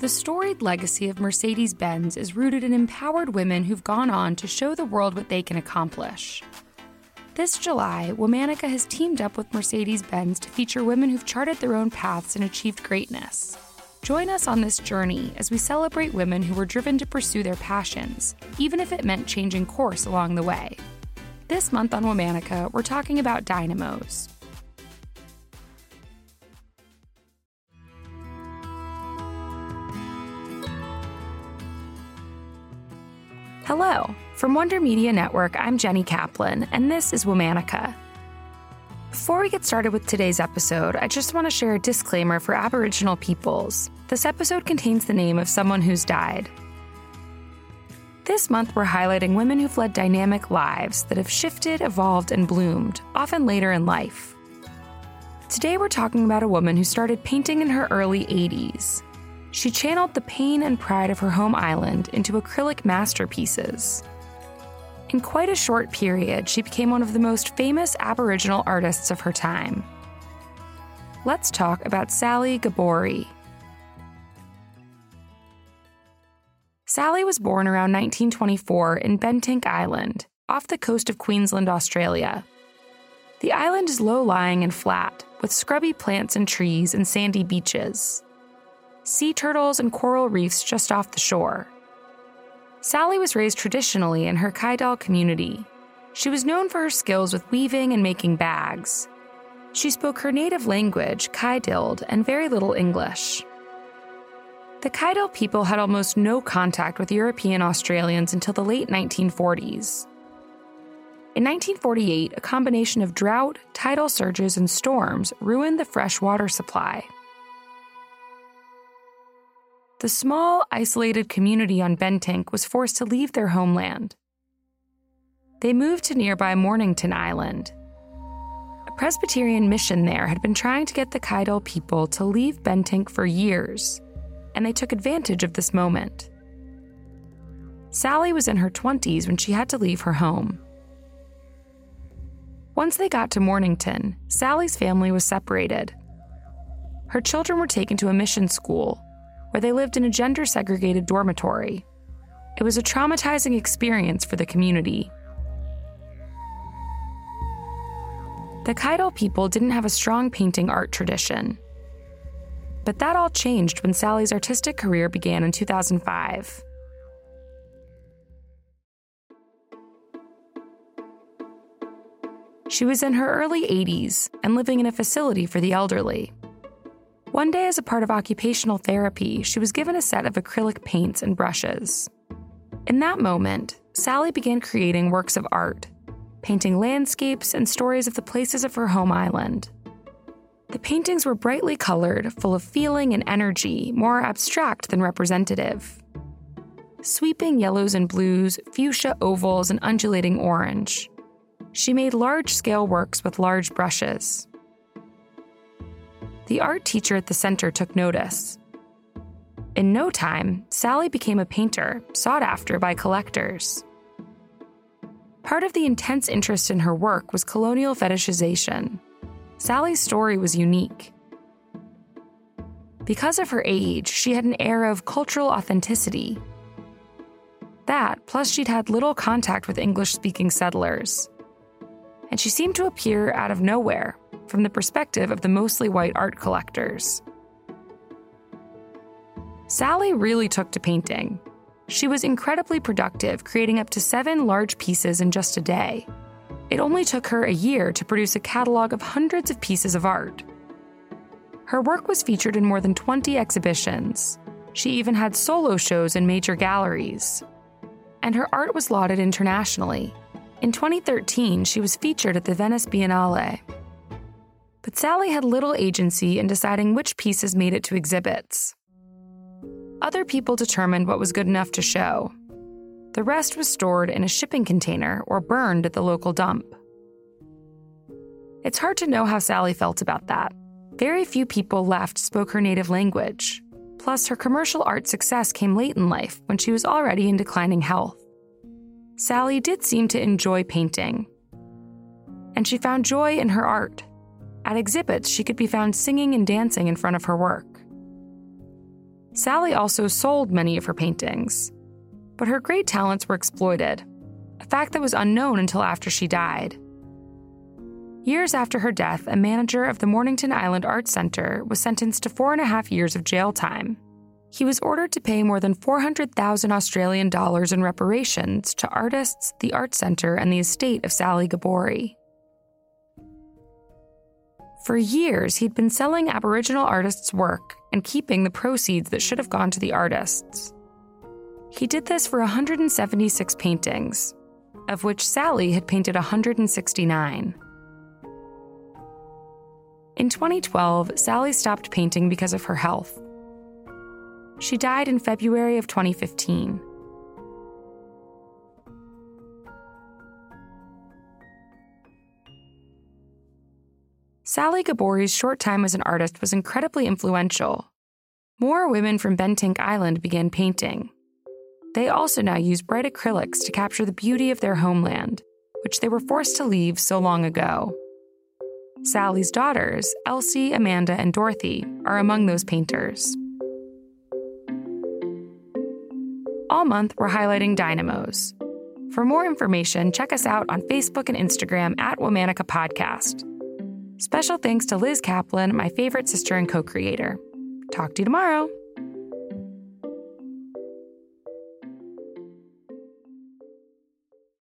The storied legacy of Mercedes Benz is rooted in empowered women who've gone on to show the world what they can accomplish. This July, Womanica has teamed up with Mercedes Benz to feature women who've charted their own paths and achieved greatness. Join us on this journey as we celebrate women who were driven to pursue their passions, even if it meant changing course along the way. This month on Womanica, we're talking about dynamos. Hello. From Wonder Media Network, I'm Jenny Kaplan, and this is Womanica. Before we get started with today's episode, I just want to share a disclaimer for Aboriginal peoples. This episode contains the name of someone who's died. This month, we're highlighting women who've led dynamic lives that have shifted, evolved, and bloomed, often later in life. Today, we're talking about a woman who started painting in her early 80s she channeled the pain and pride of her home island into acrylic masterpieces. In quite a short period, she became one of the most famous Aboriginal artists of her time. Let's talk about Sally Gabori. Sally was born around 1924 in Bentinck Island, off the coast of Queensland, Australia. The island is low lying and flat, with scrubby plants and trees and sandy beaches sea turtles, and coral reefs just off the shore. Sally was raised traditionally in her Kayardild community. She was known for her skills with weaving and making bags. She spoke her native language, Kayardild, and very little English. The Kayardild people had almost no contact with European Australians until the late 1940s. In 1948, a combination of drought, tidal surges, and storms ruined the fresh water supply the small, isolated community on Bentinck was forced to leave their homeland. They moved to nearby Mornington Island. A Presbyterian mission there had been trying to get the Kayardild people to leave Bentinck for years, and they took advantage of this moment. Sally was in her 20s when she had to leave her home. Once they got to Mornington, Sally's family was separated. Her children were taken to a mission school where they lived in a gender segregated dormitory. It was a traumatizing experience for the community. The Kayardild people didn't have a strong painting art tradition. But that all changed when Sally's artistic career began in 2005. She was in her early 80s and living in a facility for the elderly. One day, as a part of occupational therapy, she was given a set of acrylic paints and brushes. In that moment, Sally began creating works of art, painting landscapes and stories of the places of her home island. The paintings were brightly colored, full of feeling and energy, more abstract than representative. Sweeping yellows and blues, fuchsia ovals, and undulating orange. She made large scale works with large brushes the art teacher at the center took notice. In no time, Sally became a painter, sought after by collectors. Part of the intense interest in her work was colonial fetishization. Sally's story was unique. Because of her age, she had an air of cultural authenticity. That, plus she'd had little contact with English speaking settlers. And she seemed to appear out of nowhere, from the perspective of the mostly white art collectors. Sally really took to painting. She was incredibly productive, creating up to seven large pieces in just a day. It only took her a year to produce a catalog of hundreds of pieces of art. Her work was featured in more than 20 exhibitions. She even had solo shows in major galleries. And her art was lauded internationally. In 2013, she was featured at the Venice Biennale. But Sally had little agency in deciding which pieces made it to exhibits. Other people determined what was good enough to show. The rest was stored in a shipping container or burned at the local dump. It's hard to know how Sally felt about that. Very few people left spoke her native language. Plus, her commercial art success came late in life when she was already in declining health. Sally did seem to enjoy painting, and she found joy in her art. At exhibits, she could be found singing and dancing in front of her work. Sally also sold many of her paintings, but her great talents were exploited, a fact that was unknown until after she died. Years after her death, a manager of the Mornington Island Arts Center was sentenced to four and a half years of jail time. He was ordered to pay more than 400,000 Australian dollars in reparations to artists, the Art Center, and the estate of Sally Gabori. For years, he'd been selling Aboriginal artists' work and keeping the proceeds that should have gone to the artists. He did this for 176 paintings, of which Sally had painted 169. In 2012, Sally stopped painting because of her health. She died in February of 2015. Sally Gabori's short time as an artist was incredibly influential. More women from Bentinck Island began painting. They also now use bright acrylics to capture the beauty of their homeland, which they were forced to leave so long ago. Sally's daughters, Elsie, Amanda, and Dorothy, are among those painters. All month, we're highlighting dynamos. For more information, check us out on Facebook and Instagram at Womanica Podcast. Special thanks to Liz Kaplan, my favorite sister and co creator. Talk to you tomorrow.